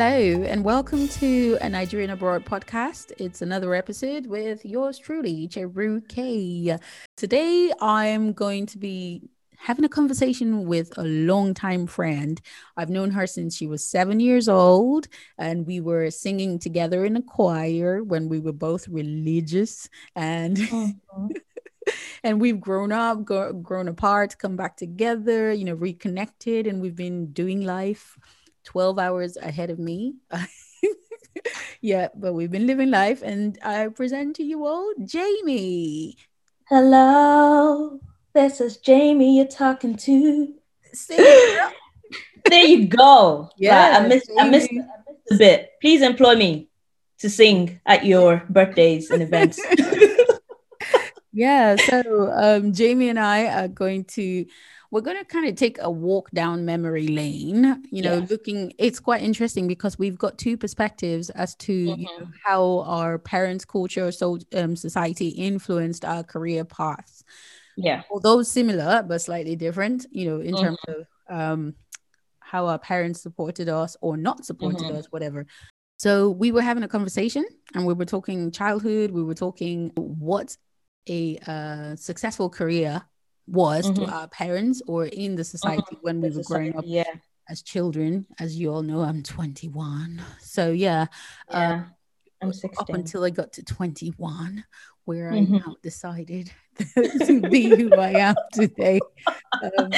Hello, and welcome to a Nigerian Abroad podcast. It's another episode with yours truly, Cheru K. Today, I'm going to be having a conversation with a longtime friend. I've known her since she was seven years old, and we were singing together in a choir when we were both religious. And mm-hmm. and we've grown up, go, grown apart, come back together, you know, reconnected, and we've been doing life 12 hours ahead of me. yeah, but we've been living life, and I present to you all Jamie. Hello, this is Jamie you're talking to. there you go. Yeah, I missed, I missed, I missed a bit. Please employ me to sing at your birthdays and events. yeah, so um, Jamie and I are going to we're going to kind of take a walk down memory lane you know looking it's quite interesting because we've got two perspectives as to mm-hmm. you know, mm-hmm. how our parents culture so um, society influenced our career paths yeah although similar but slightly different you know in mm-hmm. terms of um, how our parents supported us or not supported mm-hmm. us whatever so we were having a conversation and we were talking childhood we were talking what a uh, successful career was mm-hmm. to our parents or in the society mm-hmm. when we the were society, growing up yeah. as children. As you all know, I'm 21. So yeah, yeah um, I'm 16. Up until I got to 21, where mm-hmm. I now decided to be who I am today. Um,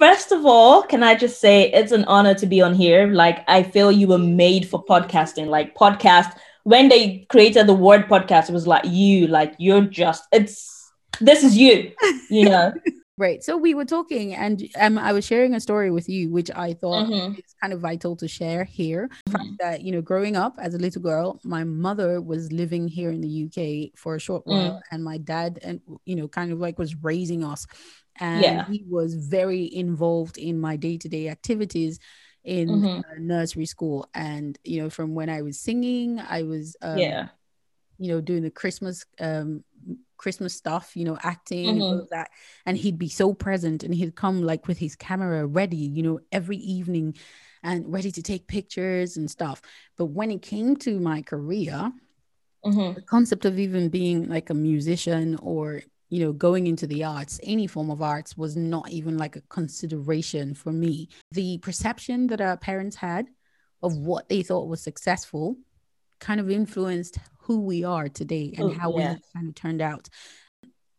First of all, can I just say it's an honor to be on here? Like, I feel you were made for podcasting. Like, podcast, when they created the word podcast, it was like you, like, you're just, it's this is you, you know. right. So we were talking, and um, I was sharing a story with you, which I thought mm-hmm. is kind of vital to share here. Mm-hmm. That you know, growing up as a little girl, my mother was living here in the UK for a short while, mm. and my dad, and you know, kind of like was raising us, and yeah. he was very involved in my day to day activities in mm-hmm. uh, nursery school and you know from when i was singing i was um, yeah you know doing the christmas um Christmas stuff, you know, acting mm-hmm. and all of that. And he'd be so present and he'd come like with his camera ready, you know, every evening and ready to take pictures and stuff. But when it came to my career, mm-hmm. the concept of even being like a musician or you know going into the arts any form of arts was not even like a consideration for me the perception that our parents had of what they thought was successful kind of influenced who we are today and oh, how yeah. we kind of turned out.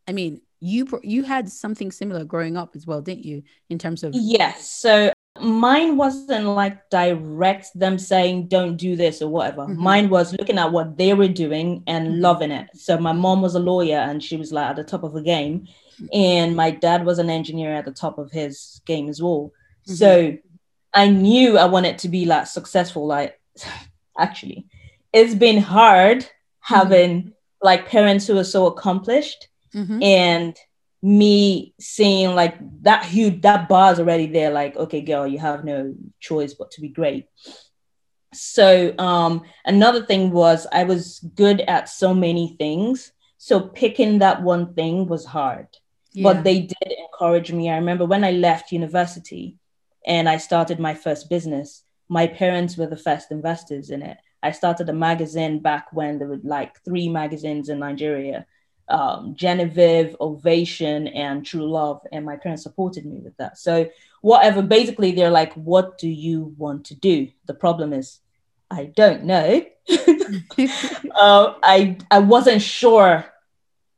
I mean, you you had something similar growing up as well, didn't you? In terms of yes. So mine wasn't like direct them saying don't do this or whatever. Mm-hmm. Mine was looking at what they were doing and mm-hmm. loving it. So my mom was a lawyer and she was like at the top of the game, and my dad was an engineer at the top of his game as well. Mm-hmm. So I knew I wanted to be like successful. Like actually, it's been hard having mm-hmm. like parents who are so accomplished mm-hmm. and me seeing like that huge that bar is already there like okay girl you have no choice but to be great so um another thing was i was good at so many things so picking that one thing was hard yeah. but they did encourage me i remember when i left university and i started my first business my parents were the first investors in it I started a magazine back when there were like three magazines in Nigeria um, Genevieve, Ovation, and True Love. And my parents supported me with that. So, whatever, basically, they're like, What do you want to do? The problem is, I don't know. uh, I, I wasn't sure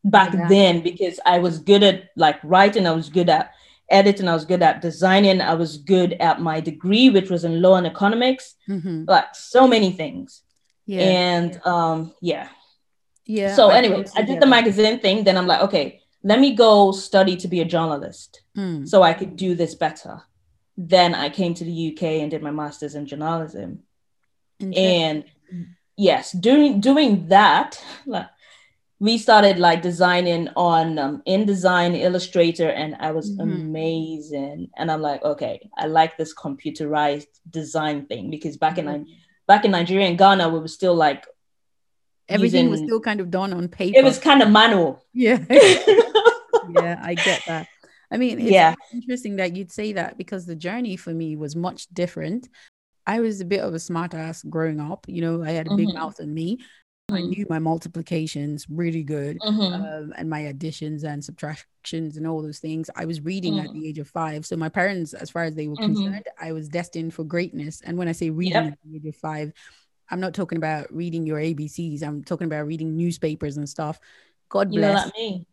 back yeah. then because I was good at like writing, I was good at editing, I was good at designing, I was good at my degree, which was in law and economics, mm-hmm. like so many things. Yeah. And um, yeah. Yeah. So anyway, I did the magazine thing. Then I'm like, okay, let me go study to be a journalist mm. so I could do this better. Then I came to the UK and did my master's in journalism. And yes, doing doing that, like, we started like designing on um, InDesign Illustrator, and I was mm-hmm. amazing. And I'm like, okay, I like this computerized design thing because back mm-hmm. in back in Nigeria and Ghana, we were still like everything using, was still kind of done on paper. It was kind of manual. Yeah, yeah, I get that. I mean, it's yeah. interesting that you'd say that because the journey for me was much different. I was a bit of a smart ass growing up. You know, I had a big Mhm. mouth in me. I Mhm. knew my multiplications really good Mhm. um, and my additions and subtractions and all those things. I was reading at Mm. the age of five. So my parents, as far as they were Mhm. concerned, I was destined for greatness. And when I say reading Yep. at the age of five, I'm not talking about reading your ABCs. I'm talking about reading newspapers and stuff. God You bless me.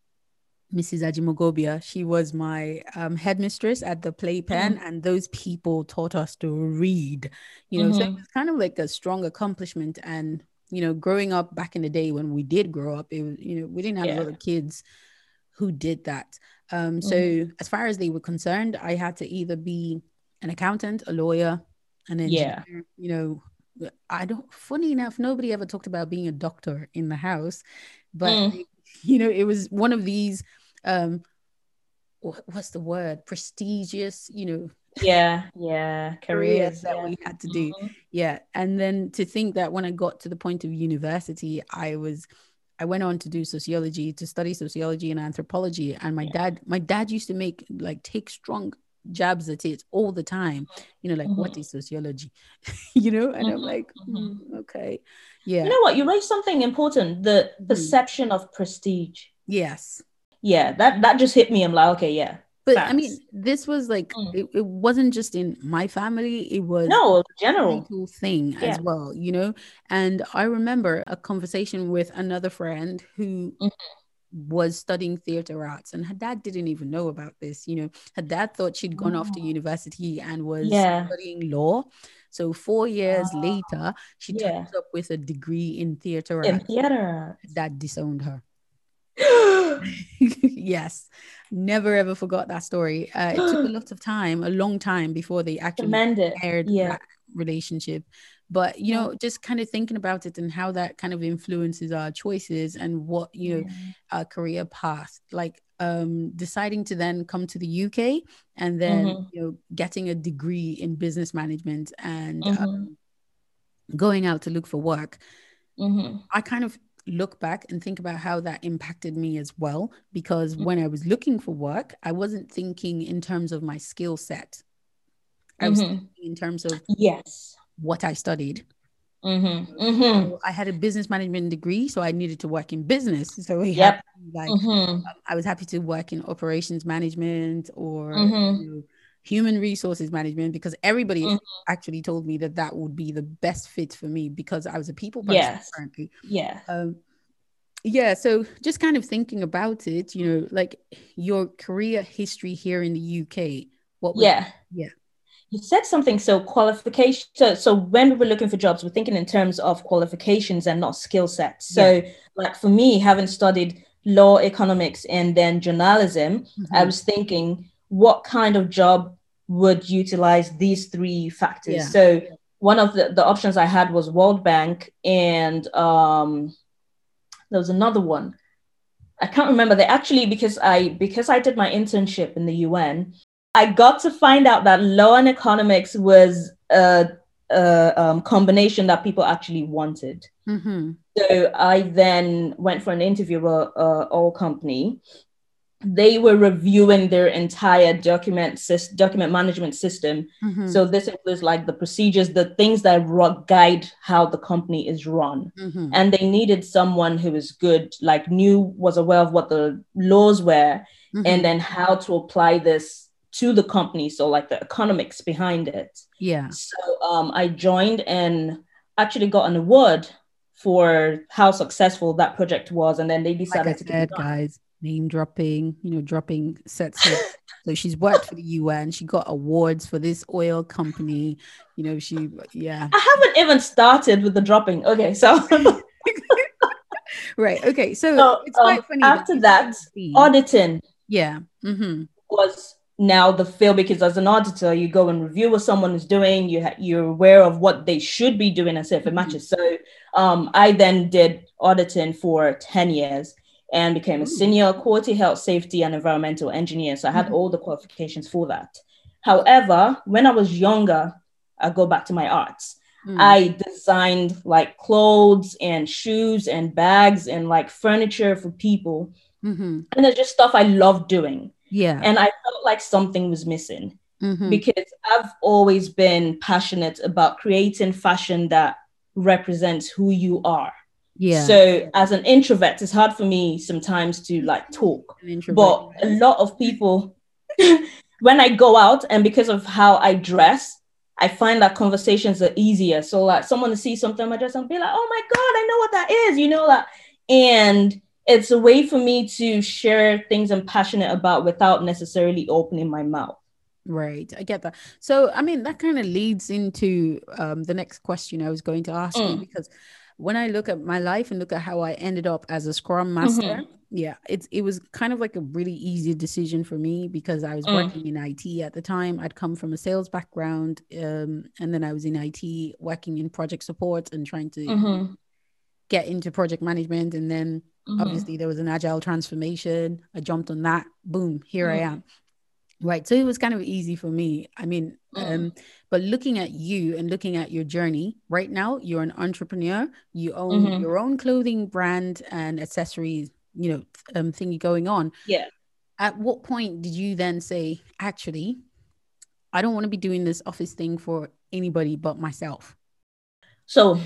Mrs. Ajimogobia. She was my um, headmistress at the playpen, Mm-hmm. and those people taught us to read. You know, so it was kind of like a strong accomplishment. And you know, growing up back in the day when we did grow up, it was you know we didn't have a lot of kids who did that. Um, so Mhm. as far as they were concerned, I had to either be an accountant, a lawyer, an engineer. Yeah. You know, I don't. Funny enough, nobody ever talked about being a doctor in the house, but Mm. you know, it was one of these. Um, what's the word? Prestigious. You know, Yeah. Yeah. careers Careers. that yeah. we had to do. Mhm. Yeah. And then to think that when I got to the point of university, I was I went on to do sociology, to study sociology and anthropology. And my Yeah. dad, my dad used to make like take strong jabs at it all the time. You know, like what Mhm. is sociology? you know, and I'm Mhm, like. "Hmm, okay. Yeah. You know what? You raised something important. The Mhm. perception of prestige. yes. Yeah. That that just hit me. I'm like, okay, yeah. But I mean, this was like Mm. it, it wasn't just in my family, it was No, general. thing Yeah. as well, you know. And I remember a conversation with another friend who Mhm. was studying theater arts, and her dad didn't even know about this. You know, her dad thought she'd gone off to Oh. university and was Yeah. studying law. So four years Ah, later, she yeah. turns up with a degree in theater In arts. theater. Dad disowned her. yes, never ever forgot that story. Uh, it took a lot of time, a long time before they actually it. aired Yeah. that relationship. But you know, just kind of thinking about it and how that kind of influences our choices and what you know Yeah. our career path. Like um deciding to then come to the UK and then Mhm. you know getting a degree in business management and Mhm. um, going out to look for work. Mhm. I kind of look back and think about how that impacted me as well because Mm. when I was looking for work, I wasn't thinking in terms of my skill set. I was Mhm. thinking in terms of Yes. what I studied. Mm-hmm. Mm-hmm. So I had a business management degree, so I needed to work in business. So we Yep. like Mm-hmm. um, I was happy to work in operations management or you know, human resources management because everybody Mhm. actually told me that that would be the best fit for me because I was a people person Yes. apparently. Yeah. Um, yeah, so just kind of thinking about it, you know, like your career history here in the UK. What was Yeah. yeah. You said something so qualification. So, so when we were looking for jobs, we're thinking in terms of qualifications and not skill sets. So, like for me, having studied law, economics, and then journalism, I Mhm. was thinking, what kind of job would utilize these three factors? Yeah. So, one of the, the options I had was World Bank, and um, there was another one. I can't remember. They actually because I because I did my internship in the UN, I got to find out that law and economics was a, a um, combination that people actually wanted. Mhm. So I then went for an interview with a oil company. They were reviewing their entire document document management system. Mhm. So this includes like the procedures, the things that guide how the company is run. Mhm. And they needed someone who was good, like knew, was aware of what the laws were, Mhm. and then how to apply this to the company. So like the economics behind it. yeah. So um, I joined and actually got an award for how successful that project was. And then they Like decided I to said, guys, name dropping, you know, dropping sets of so she's worked for the UN. She got awards for this oil company. You know, she yeah. I haven't even started with the dropping. Okay, so Right. Okay. So, So, it's quite um, funny. after you that, auditing yeah. Mm-hmm. was now the field because as an auditor you go and review what someone is doing you ha- you're aware of what they should be doing and see if it Mhm. matches so um, i then did auditing for 10 years and became a senior quality health safety and environmental engineer so i had Mhm. all the qualifications for that however when i was younger i go back to my arts Mm. i designed like clothes and shoes and bags and like furniture for people Mhm. and it's just stuff i love doing Yeah. and I felt like something was missing. mm-hmm. because I've always been passionate about creating fashion that represents who you are. Yeah. So as an introvert, it's hard for me sometimes to like talk. But a lot of people when I go out and because of how I dress, I find that conversations are easier. So like someone to see something on my dress and be like, oh my God, I know what that is, you know, that and it's a way for me to share things I'm passionate about without necessarily opening my mouth. Right, I get that. So, I mean, that kind of leads into um, the next question I was going to ask mm. you because when I look at my life and look at how I ended up as a Scrum Master, mm-hmm. yeah, it's it was kind of like a really easy decision for me because I was mm. working in IT at the time. I'd come from a sales background, um, and then I was in IT working in project support and trying to mm-hmm. get into project management, and then Mm-hmm. Obviously, there was an agile transformation. I jumped on that. Boom, here mm-hmm. I am. Right. So it was kind of easy for me. I mean, mm-hmm. um, but looking at you and looking at your journey right now, you're an entrepreneur. You own mm-hmm. your own clothing brand and accessories, you know, um, thingy going on. Yeah. At what point did you then say, actually, I don't want to be doing this office thing for anybody but myself? So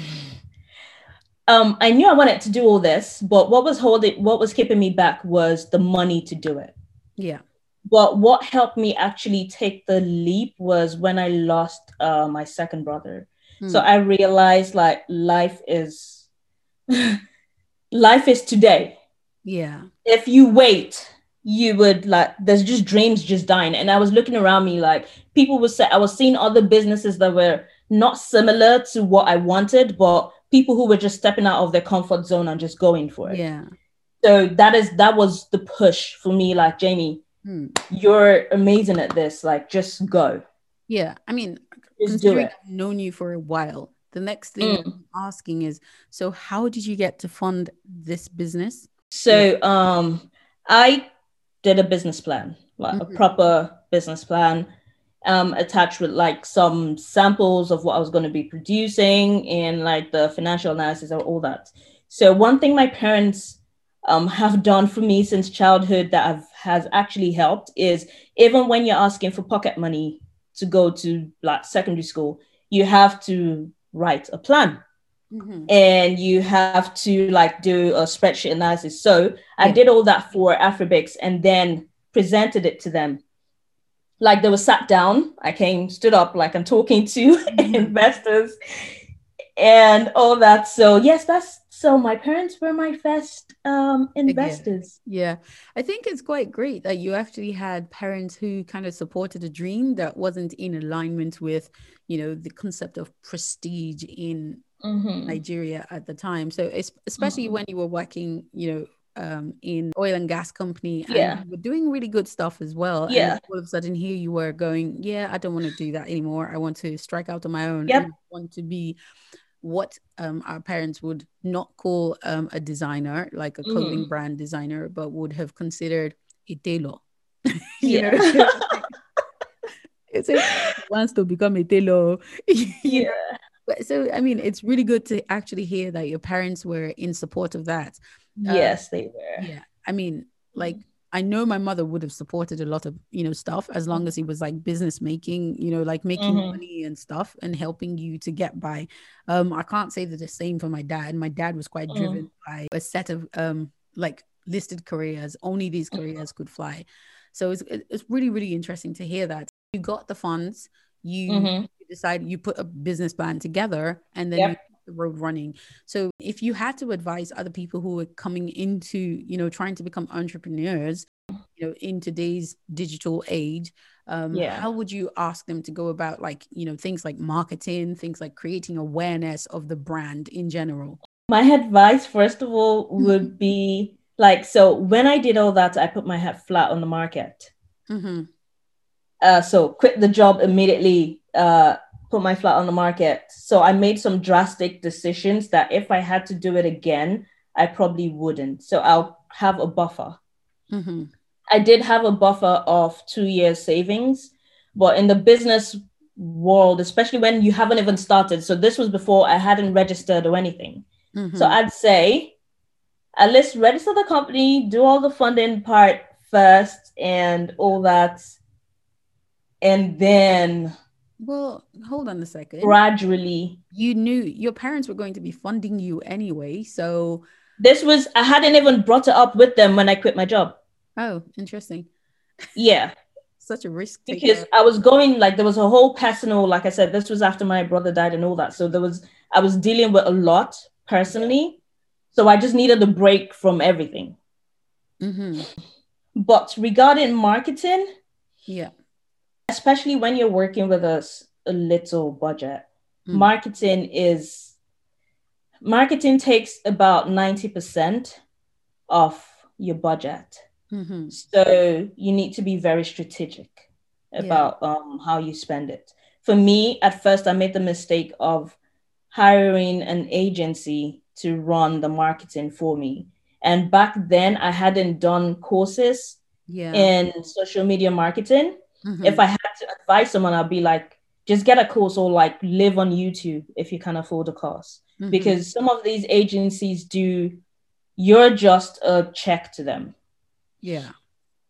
um, I knew I wanted to do all this, but what was holding, what was keeping me back was the money to do it. Yeah. But what helped me actually take the leap was when I lost uh, my second brother. Hmm. So I realized like life is, life is today. Yeah. If you wait, you would like there's just dreams just dying. And I was looking around me like people would say I was seeing other businesses that were not similar to what I wanted, but people who were just stepping out of their comfort zone and just going for it. Yeah. So that is that was the push for me. Like Jamie, hmm. you're amazing at this. Like just go. Yeah, I mean, just considering I've known you for a while, the next thing mm. I'm asking is, so how did you get to fund this business? So um, I did a business plan, like mm-hmm. a proper business plan um, attached with like some samples of what I was going to be producing and like the financial analysis of all that. So one thing my parents um, have done for me since childhood that have, has actually helped is even when you're asking for pocket money to go to like secondary school, you have to write a plan. Mm-hmm. And you have to like do a spreadsheet analysis. So yeah. I did all that for Afribix and then presented it to them like they were sat down. I came, stood up, like I'm talking to mm-hmm. investors and all that. So yes, that's so my parents were my first um, investors. Yeah. I think it's quite great that you actually had parents who kind of supported a dream that wasn't in alignment with, you know, the concept of prestige in mm-hmm. Nigeria at the time. So especially mm-hmm. when you were working, you know, um, in oil and gas company and yeah. we're doing really good stuff as well yeah and all of a sudden here you were going yeah i don't want to do that anymore i want to strike out on my own yep. I want to be what um, our parents would not call um, a designer like a clothing mm. brand designer but would have considered a tailor. Yeah. It's a, wants to become a tailor. Yeah. But so i mean it's really good to actually hear that your parents were in support of that. Yes, uh, they were. Yeah. I mean, like I know my mother would have supported a lot of, you know, stuff as long as he was like business making, you know, like making mm-hmm. money and stuff and helping you to get by. Um, I can't say that the same for my dad. My dad was quite mm. driven by a set of um like listed careers. Only these careers could fly. So it's it's really, really interesting to hear that. You got the funds, you, mm-hmm. you decide you put a business plan together and then yep road running. So if you had to advise other people who are coming into, you know, trying to become entrepreneurs, you know, in today's digital age, um, yeah. how would you ask them to go about like, you know, things like marketing, things like creating awareness of the brand in general? My advice, first of all, would be like, so when I did all that, I put my head flat on the market. Mm-hmm. Uh, so quit the job immediately, uh, put my flat on the market. So I made some drastic decisions that if I had to do it again, I probably wouldn't. So I'll have a buffer. Mm-hmm. I did have a buffer of two years savings, but in the business world, especially when you haven't even started, so this was before I hadn't registered or anything. Mm-hmm. So I'd say at least register the company, do all the funding part first and all that and then well, hold on a second. Gradually, you knew your parents were going to be funding you anyway, so this was I hadn't even brought it up with them when I quit my job. Oh, interesting. Yeah. Such a risk taker. because I was going like there was a whole personal, like I said, this was after my brother died and all that. So there was I was dealing with a lot personally. So I just needed a break from everything. Mm-hmm. But regarding marketing, yeah, especially when you're working with a, a little budget, mm. marketing is marketing takes about 90% of your budget. Mm-hmm. So you need to be very strategic about yeah. um, how you spend it. For me, at first, I made the mistake of hiring an agency to run the marketing for me. And back then, I hadn't done courses yeah. in social media marketing. Mm-hmm. If I had to advise someone, I'd be like, just get a course or like live on YouTube if you can afford a course. Mm-hmm. Because some of these agencies do, you're just a check to them. Yeah.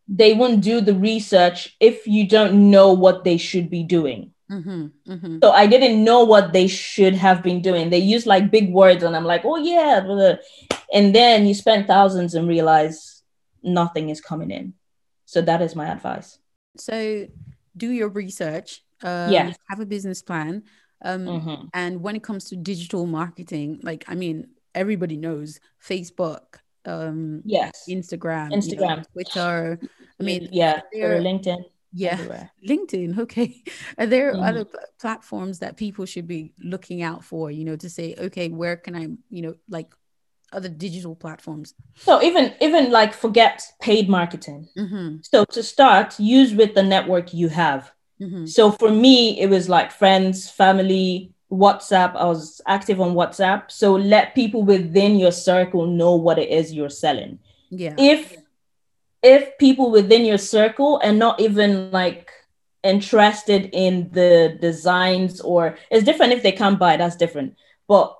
They won't do the research if you don't know what they should be doing. Mm-hmm, mm-hmm. So I didn't know what they should have been doing. They use like big words, and I'm like, oh yeah, and then you spend thousands and realize nothing is coming in. So that is my advice. So do your research. Um, yeah. Have a business plan. Um, mm-hmm. And when it comes to digital marketing, like I mean, everybody knows Facebook, um, yes, Instagram, Instagram, you know, Twitter. I mean, yeah, LinkedIn. Yeah, everywhere. LinkedIn. Okay, are there mm-hmm. other platforms that people should be looking out for? You know, to say, okay, where can I, you know, like other digital platforms. So even even like forget paid marketing. Mm-hmm. so to start use with the network you have. Mm-hmm. so for me it was like friends family whatsapp. I was active on whatsapp. So let people within your circle know what it is you're selling. Yeah. If if people within your circle and not even like interested in the designs or it's different if they can't buy that's different. But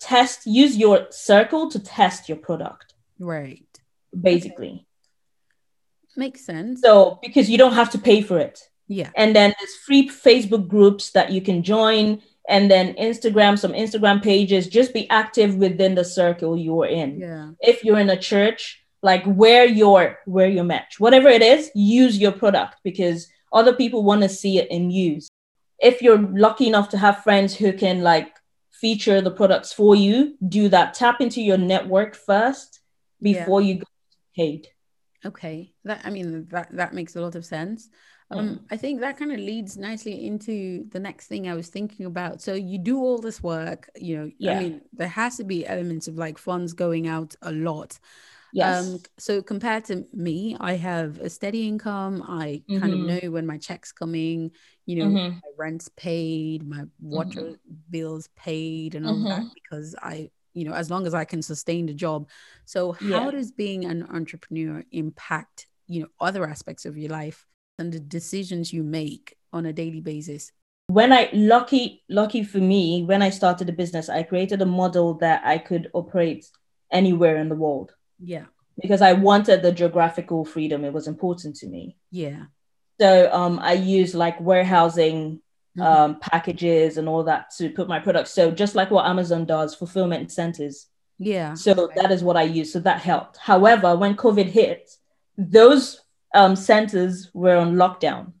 test use your circle to test your product right. basically. Okay. makes sense. So because you don't have to pay for it. Yeah. And then there's free facebook groups that you can join and then instagram some instagram pages. Just be active within the circle you're in. Yeah. If you're in a church like where your where your match. Whatever it is use your product because other people want to see it in use. If you're lucky enough to have friends who can like feature the products for you, do that. Tap into your network first before yeah. you go paid. Okay. That I mean that that makes a lot of sense. Um, mm. I think that kind of leads nicely into the next thing I was thinking about. So you do all this work, you know, yeah. I mean, there has to be elements of like funds going out a lot. Yes. Um, so compared to me, I have a steady income. I mm-hmm. kind of know when my check's coming, you know, mm-hmm. my rent's paid, my water mm-hmm. bills paid, and all that mm-hmm. because I, you know, as long as I can sustain the job. So how yeah. does being an entrepreneur impact, you know, other aspects of your life and the decisions you make on a daily basis? when I lucky lucky for me, when I started the business, I created a model that I could operate anywhere in the world. Yeah. Because I wanted the geographical freedom. It was important to me. Yeah. So um, I use like warehousing mm-hmm. um, packages and all that to put my products. So just like what Amazon does, fulfillment centers. Yeah. So that is what I use. So that helped. However, when COVID hit, those um, centers were on lockdown.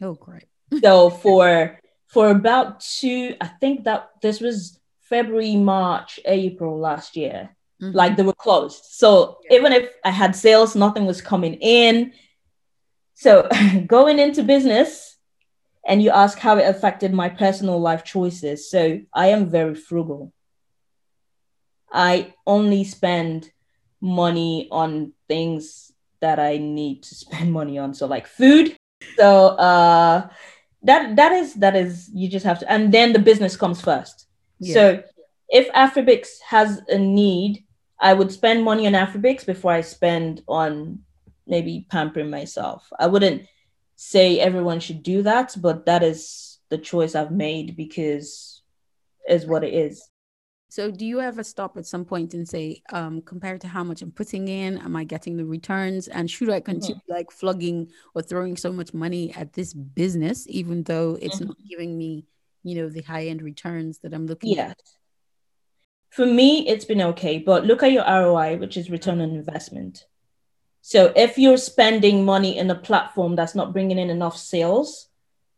Oh, great. so for for about two, I think that this was February, March, April last year. Mm-hmm. Like they were closed. So yeah. even if I had sales, nothing was coming in. So going into business, and you ask how it affected my personal life choices. So I am very frugal. I only spend money on things that I need to spend money on. So like food. So uh that that is that is you just have to and then the business comes first. Yeah. So if Afribix has a need, I would spend money on Afribix before I spend on maybe pampering myself. I wouldn't say everyone should do that, but that is the choice I've made because is what it is. So do you ever stop at some point and say, um, compared to how much I'm putting in, am I getting the returns? And should I continue mm-hmm. like flogging or throwing so much money at this business, even though it's mm-hmm. not giving me, you know, the high end returns that I'm looking yeah. at? For me, it's been okay, but look at your ROI, which is return on investment. So if you're spending money in a platform that's not bringing in enough sales,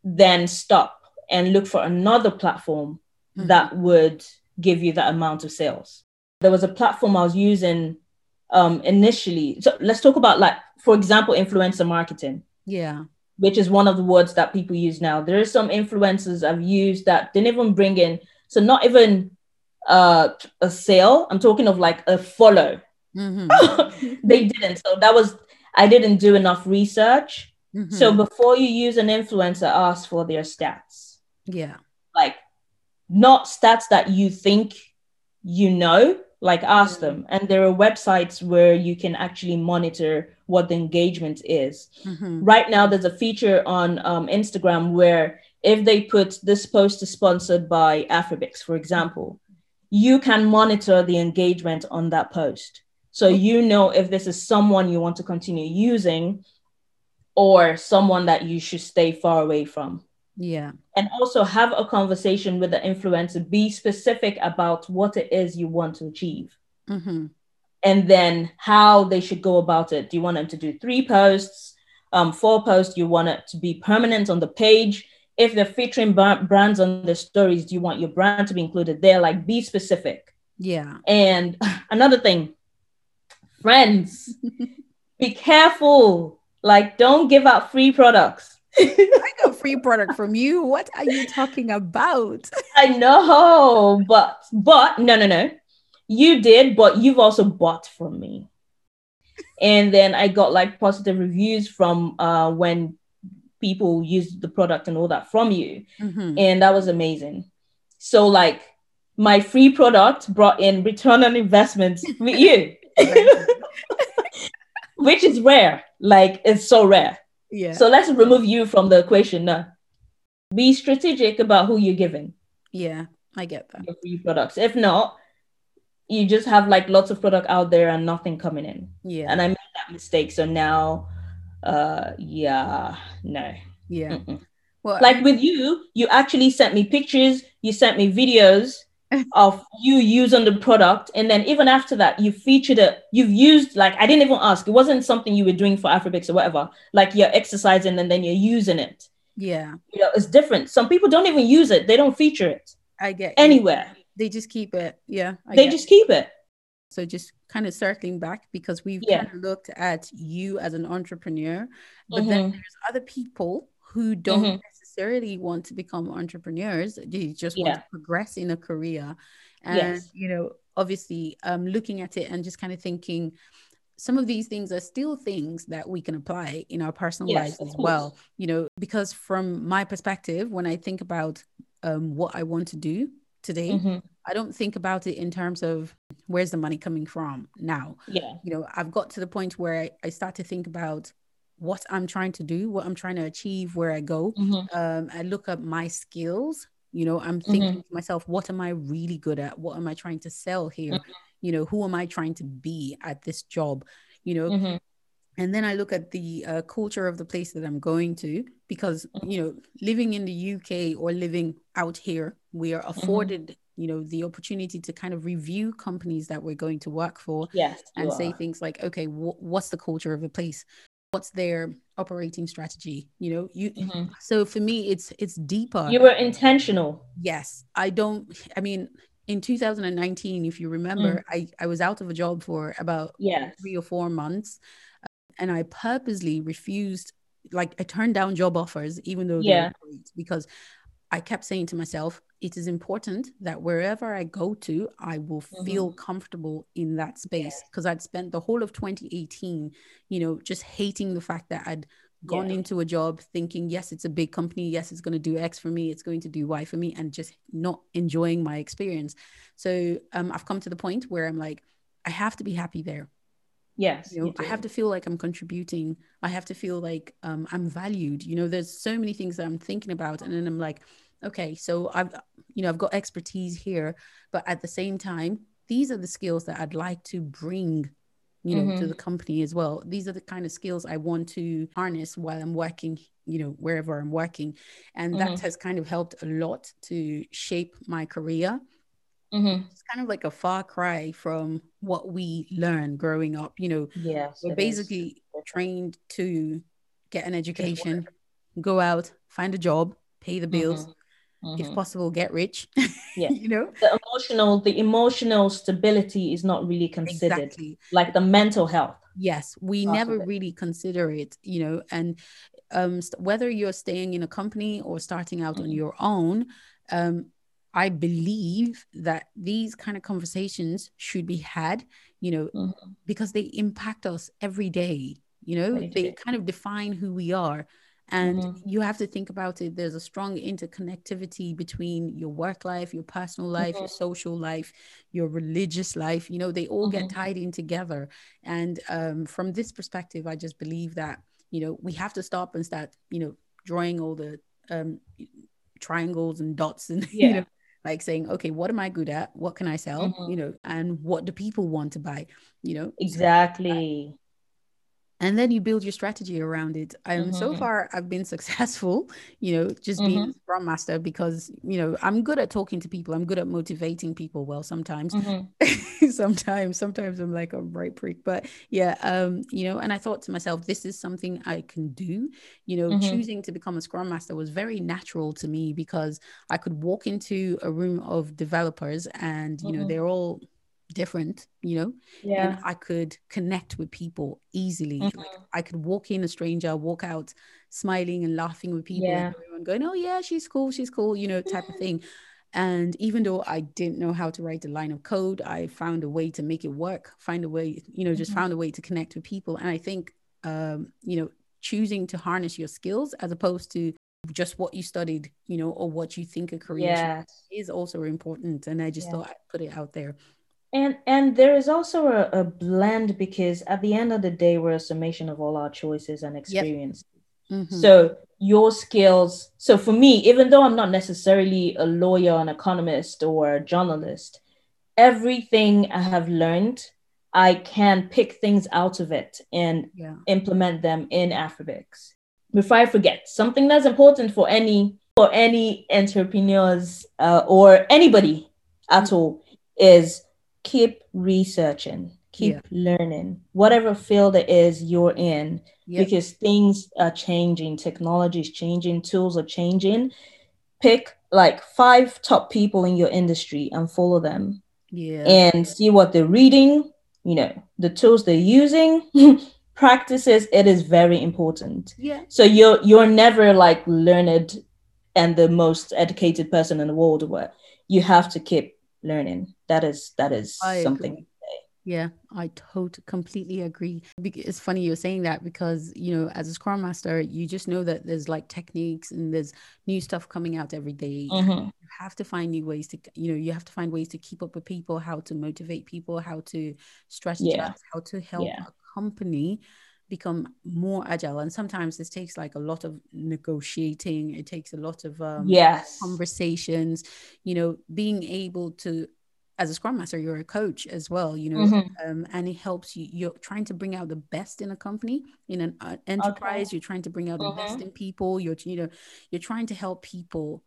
then stop and look for another platform mm-hmm. that would give you that amount of sales. There was a platform I was using um, initially. So let's talk about like, for example, influencer marketing. Yeah. Which is one of the words that people use now. There are some influencers I've used that didn't even bring in, so not even uh, a sale. I'm talking of like a follow. Mm-hmm. they didn't. So that was I didn't do enough research. Mm-hmm. So before you use an influencer, ask for their stats. Yeah. Like not stats that you think you know, like ask mm-hmm. them. And there are websites where you can actually monitor what the engagement is. Mm-hmm. Right now, there's a feature on um, Instagram where if they put this post is sponsored by Afribix, for example, you can monitor the engagement on that post. So you know if this is someone you want to continue using or someone that you should stay far away from. Yeah. And also have a conversation with the influencer. Be specific about what it is you want to achieve. Mm-hmm. And then how they should go about it. Do you want them to do three posts, um, four posts? You want it to be permanent on the page? If they're featuring brands on the stories, do you want your brand to be included there? Like, be specific. Yeah. And another thing, friends, be careful. Like, don't give out free products I got free product from you. What are you talking about? I know, but but no, no, no. You did, but you've also bought from me. And then I got like positive reviews from uh, when people used the product and all that from you. Mm-hmm. And that was amazing. So like my free product brought in return on investment with you. Which is rare. Like it's so rare. Yeah. So let's remove you from the equation now. Be strategic about who you're giving. Yeah, I get that. Your free products. If not, you just have like lots of product out there and nothing coming in. Yeah. And I made that mistake. So now, uh, yeah, no. Yeah. Well, like with you, you actually sent me pictures, you sent me videos, of you using the product and then even after that you featured it. You've used like i didn't even ask. It wasn't something you were doing for afribix or whatever. Like you're exercising and then you're using it. Yeah. You know it's different. Some people don't even use it. They don't feature it i get anywhere. They just keep it. Yeah I they just keep it so just kind of circling back because we've yeah. kind of looked at you as an entrepreneur but mm-hmm. then there's other people who don't mm-hmm necessarily want to become entrepreneurs they just want yeah. to progress in a career and yes. you know obviously um looking at it and just kind of thinking some of these things are still things that we can apply in our personal yes, lives as well you know because from my perspective when i think about um, what i want to do today mm-hmm. I don't think about it in terms of where's the money coming from now yeah you know i've got to the point where I, I start to think about what I'm trying to do, what I'm trying to achieve, where I go. Mm-hmm. Um, I look at my skills. You know, I'm thinking mm-hmm. to myself, what am I really good at? What am I trying to sell here? Mm-hmm. You know, who am I trying to be at this job? You know, mm-hmm. and then I look at the uh, culture of the place that I'm going to because mm-hmm. you know, living in the UK or living out here, we are mm-hmm. afforded you know the opportunity to kind of review companies that we're going to work for yes and say things like okay wh- what's the culture of a place? What's their operating strategy? You know you mm-hmm. so for me it's it's deeper. You were intentional. Yes. I don't i mean in 2019 if you remember mm. i i was out of a job for about yeah three or four months uh, and i purposely refused like i turned down job offers even though yeah. because i kept saying to myself it is important that wherever I go to, I will mm-hmm. feel comfortable in that space because I'd spent the whole of 2018, you know, just hating the fact that I'd gone yeah. into a job thinking, yes, it's a big company. Yes, it's going to do X for me. It's going to do Y for me, and just not enjoying my experience. So um, I've come to the point where I'm like, I have to be happy there. Yes. You know, I have to feel like I'm contributing. I have to feel like um, I'm valued. You know, there's so many things that I'm thinking about. And then I'm like, okay, so I've, you know, I've got expertise here, but at the same time, these are the skills that I'd like to bring you know mm-hmm. to the company as well these are the kind of skills i want to harness while i'm working you know wherever i'm working and mm-hmm. that has kind of helped a lot to shape my career mm-hmm. it's kind of like a far cry from what we learn growing up you know yes we're basically is. trained to get an education go out find a job pay the bills mm-hmm. if possible get rich yeah you know the emotional the emotional stability is not really considered exactly. like the mental health yes we never really consider it you know and um, whether you're staying in a company or starting out mm-hmm. on your own, um, I believe that these kind of conversations should be had, you know, mm-hmm. because they impact us every day. You know, they kind of define who we are. And mm-hmm. you have to think about it. There's a strong interconnectivity between your work life, your personal life, your mm-hmm. social life, your religious life. You know, they all get mm-hmm. tied in together. And um, from this perspective, I just believe that you know we have to stop and start you know drawing all the um triangles and dots and yeah. you know like saying okay what am i good at what can i sell mm-hmm. you know and what do people want to buy you know exactly and then you build your strategy around it and mm-hmm. so far i've been successful you know just mm-hmm. being scrum master because you know i'm good at talking to people i'm good at motivating people well sometimes mm-hmm. sometimes sometimes i'm like a right prick but yeah um you know and i thought to myself this is something i can do you know mm-hmm. choosing to become a scrum master was very natural to me because i could walk into a room of developers and you know mm-hmm. they're all different you know yeah and i could connect with people easily mm-hmm. like i could walk in a stranger walk out smiling and laughing with people yeah. and everyone going oh yeah she's cool she's cool you know type of thing and even though i didn't know how to write a line of code i found a way to make it work find a way you know just mm-hmm. found a way to connect with people and i think um you know choosing to harness your skills as opposed to just what you studied, you know, or what you think a career is also important. And I just thought I'd put it out there and and there is also a, a, blend because at the end of the day we're a summation of all our choices and experiences yep. mm-hmm. so your skills so for me even though i'm not necessarily a lawyer an economist or a journalist everything i have learned i can pick things out of it and yeah. implement them in Afribix before i forget something that's important for any for any entrepreneurs uh, or anybody at all is keep researching, keep yeah. learning, whatever field it is you're in, yep. because things are changing, technology is changing, tools are changing. Pick like five top people in your industry and follow them. Yeah. And see what they're reading, you know, the tools they're using. practices it is very important yeah so you're you're never like learned and the most educated person in the world where you have to keep learning that is that is I something agree. Yeah, I totally completely agree. It's funny you're saying that because you know, as a Scrum Master, you just know that there's like techniques and there's new stuff coming out every day. Mm-hmm. You have to find new ways to, you know, you have to find ways to keep up with people, how to motivate people, how to strategize, yeah. how to help yeah. a company become more agile. And sometimes this takes like a lot of negotiating. It takes a lot of um, yes conversations. You know, being able to as a scrum master you're a coach as well you know mm-hmm. um, and it helps you you're trying to bring out the best in a company in an uh, enterprise okay. you're trying to bring out the mm-hmm. best in people you're you know you're trying to help people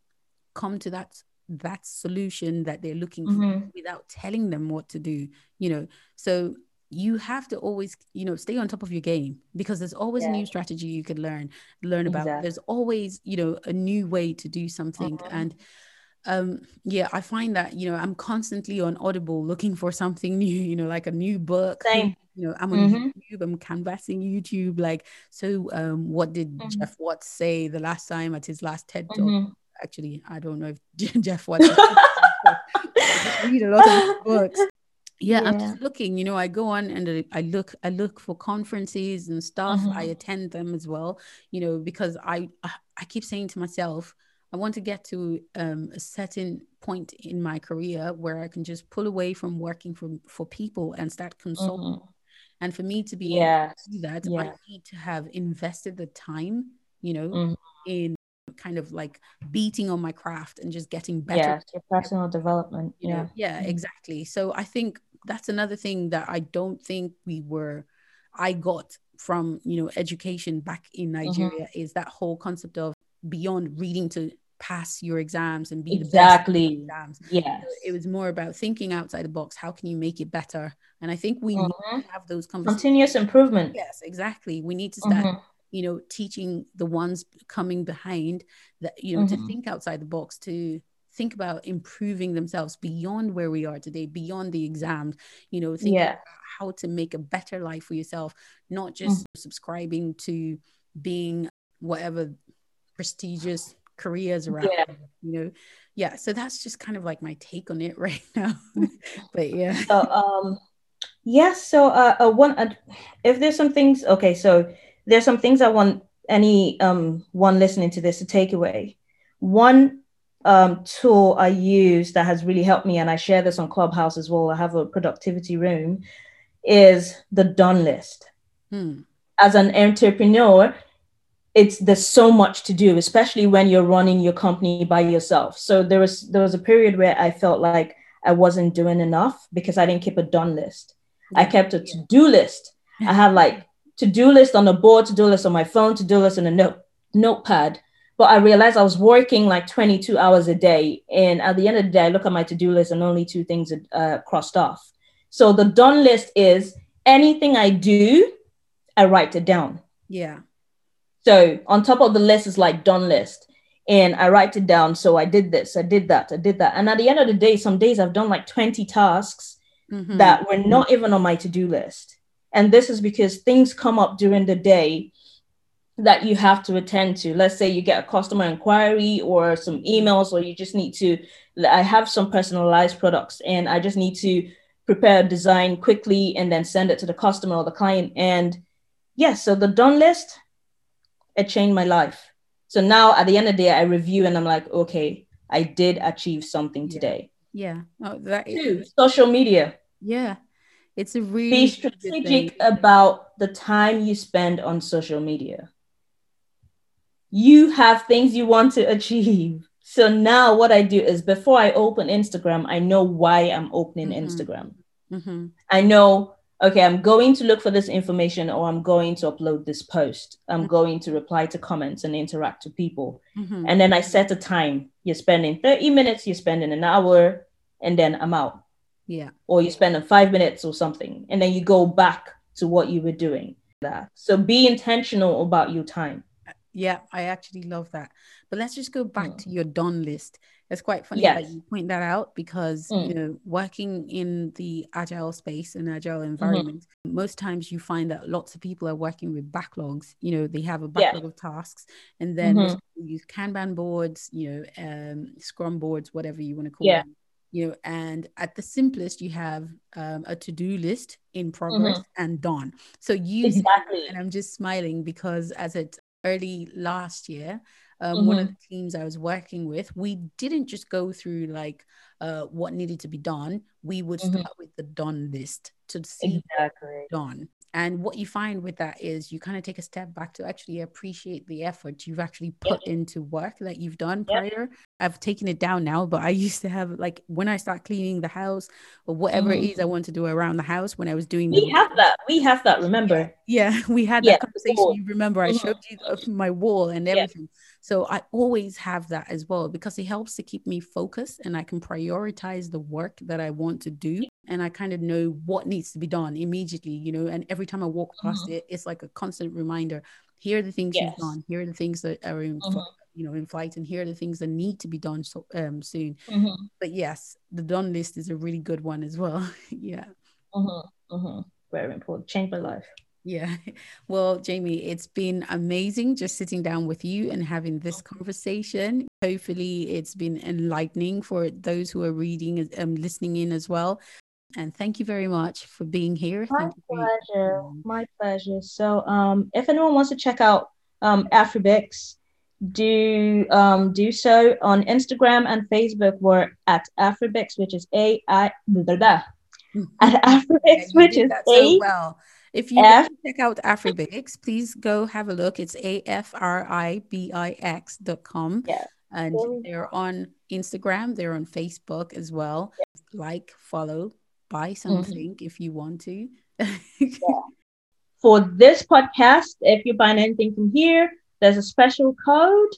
come to that that solution that they're looking mm-hmm. for without telling them what to do you know so you have to always you know stay on top of your game because there's always yeah. a new strategy you could learn learn about exactly. there's always you know a new way to do something mm-hmm. and um yeah i find that you know i'm constantly on audible looking for something new you know like a new book Same. you know i'm on mm-hmm. youtube i'm canvassing youtube like so um what did mm-hmm. jeff watts say the last time at his last ted talk mm-hmm. actually i don't know if jeff watts read a lot of books yeah, yeah, i'm just looking you know i go on and i look i look for conferences and stuff i mm-hmm. attend them as well you know because i i keep saying to myself I want to get to um, a certain point in my career where I can just pull away from working for, for people and start consulting. Mm-hmm. And for me to be able to do that, I need to have invested the time, you know, mm-hmm. in kind of like beating on my craft and just getting better. Yeah, your personal development. You know? Yeah, mm-hmm. exactly. So I think that's another thing that I don't think we were, I got from, you know, education back in mm-hmm. Nigeria mm-hmm. is that whole concept of beyond reading to pass your exams and be exactly. the best exams. Yeah. it was more about thinking outside the box. How can you make it better? And I think we mm-hmm. have those conversations. Continuous improvement. Yes, exactly. We need to start, mm-hmm. you know, teaching the ones coming behind that, you know, to think outside the box, to think about improving themselves beyond where we are today, beyond the exams, you know, think yeah. how to make a better life for yourself, not just mm-hmm. subscribing to being whatever prestigious careers around yeah. you know yeah so that's just kind of like my take on it right now but yeah so um yes so uh, uh one uh, if there's some things okay so there's some things i want any um one listening to this to take away one um, tool I use that has really helped me, and I share this on Clubhouse as well. I have a productivity room, is the done list. Hmm. As an entrepreneur, it's there's so much to do especially when you're running your company by yourself so there was there was a period where i felt like i wasn't doing enough because i didn't keep a done list i kept a to-do list i had like to-do list on the board to-do list on my phone to-do list in a note notepad but i realized i was working like 22 hours a day and at the end of the day i look at my to-do list and only two things uh, crossed off so the done list is anything i do i write it down yeah so on top of the list is like done list. And I write it down. So I did this, I did that, I did that. And at the end of the day, some days I've done like 20 tasks mm-hmm. that were not even on my to-do list. And this is because things come up during the day that you have to attend to. Let's say you get a customer inquiry or some emails, or you just need to. I have some personalized products and I just need to prepare a design quickly and then send it to the customer or the client. And yes, yeah, so the done list it changed my life. So now at the end of the day, I review and I'm like, okay, I did achieve something today. Yeah. Oh, that Two, social media. Yeah. It's a really be strategic about the time you spend on social media. You have things you want to achieve. So now what I do is before I open Instagram, I know why I'm opening mm-hmm. Instagram. Mm-hmm. I know okay, I'm going to look for this information or I'm going to upload this post. I'm mm-hmm. going to reply to comments and interact with people. Mm-hmm. And then I set a time. You're spending 30 minutes, you're spending an hour, and then I'm out. Yeah. Or you spend five minutes or something, and then you go back to what you were doing. That. So be intentional about your time. Yeah, I actually love that. But let's just go back mm. to your done list. It's quite funny yes. that you point that out because mm. you know working in the agile space and agile mm-hmm. environment, mm-hmm. most times you find that lots of people are working with backlogs. You know, they have a backlog yeah. of tasks, and then mm-hmm. use Kanban boards, you know, um, Scrum boards, whatever you want to call yeah. them. You know, and at the simplest, you have um, a to-do list in progress mm-hmm. and done. So you exactly, and I'm just smiling because as it early last year, um, mm-hmm. one of mm-hmm. the teams I was working with, we didn't just go through like uh, what needed to be done. We would mm-hmm. start with the done list to see exactly. done. And what you find with that is you kind of take a step back to actually appreciate the effort you've actually put yep. into work that you've done yep. prior. I've taken it down now, but I used to have like when I start cleaning the house or whatever mm-hmm. it is I want to do around the house when I was doing We the- have that. We have that, remember? Yeah, we had that conversation. You remember I mm-hmm. showed you my wall and everything. So I always have that as well because it helps to keep me focused and I can prioritize the work that I want to do. And I kind of know what needs to be done immediately, you know. And every time I walk past mm-hmm. it, it's like a constant reminder here are the things yes. you've done, here are the things that are in. Mm-hmm. You know, in flight, and here are the things that need to be done so um, soon. Mm-hmm. But yes, the done list is a really good one as well. yeah, mm-hmm. Mm-hmm. very important. Changed my life. Yeah. Well, Jamie, it's been amazing just sitting down with you and having this conversation. Hopefully, it's been enlightening for those who are reading and um, listening in as well. And thank you very much for being here. My pleasure. My pleasure. So, um, if anyone wants to check out um, Afribix, do um, do so on Instagram and Facebook. We're at Afribix, which is A I blah, blah, blah. at Afribix, which is A. well If you F- check out Afribix, please go have a look. It's A F R I B I X dot com. Yeah. And they're on Instagram, they're on Facebook as well. Yeah. Like, follow, buy mm-hmm. something mm-hmm. if you want to. yeah. For this podcast, if you buy anything from here, there's a special code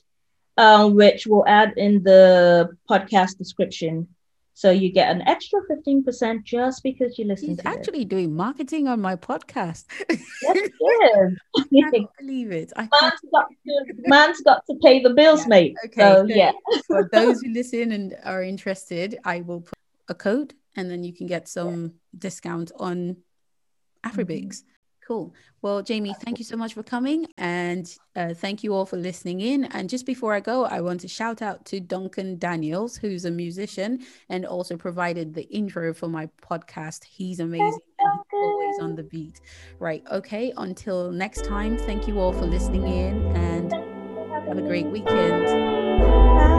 um, which we'll add in the podcast description. So you get an extra 15% just because you listen He's actually it. doing marketing on my podcast. Yes, yes. I can't believe it. I man's, got to, man's got to pay the bills, yeah. mate. Okay. So, so yeah. for those who listen and are interested, I will put a code and then you can get some yeah. discount on Afribix. Mm-hmm. Cool. Well, Jamie, thank you so much for coming. And uh, thank you all for listening in. And just before I go, I want to shout out to Duncan Daniels, who's a musician and also provided the intro for my podcast. He's amazing and he's always on the beat. Right. Okay. Until next time, thank you all for listening in and have a great weekend.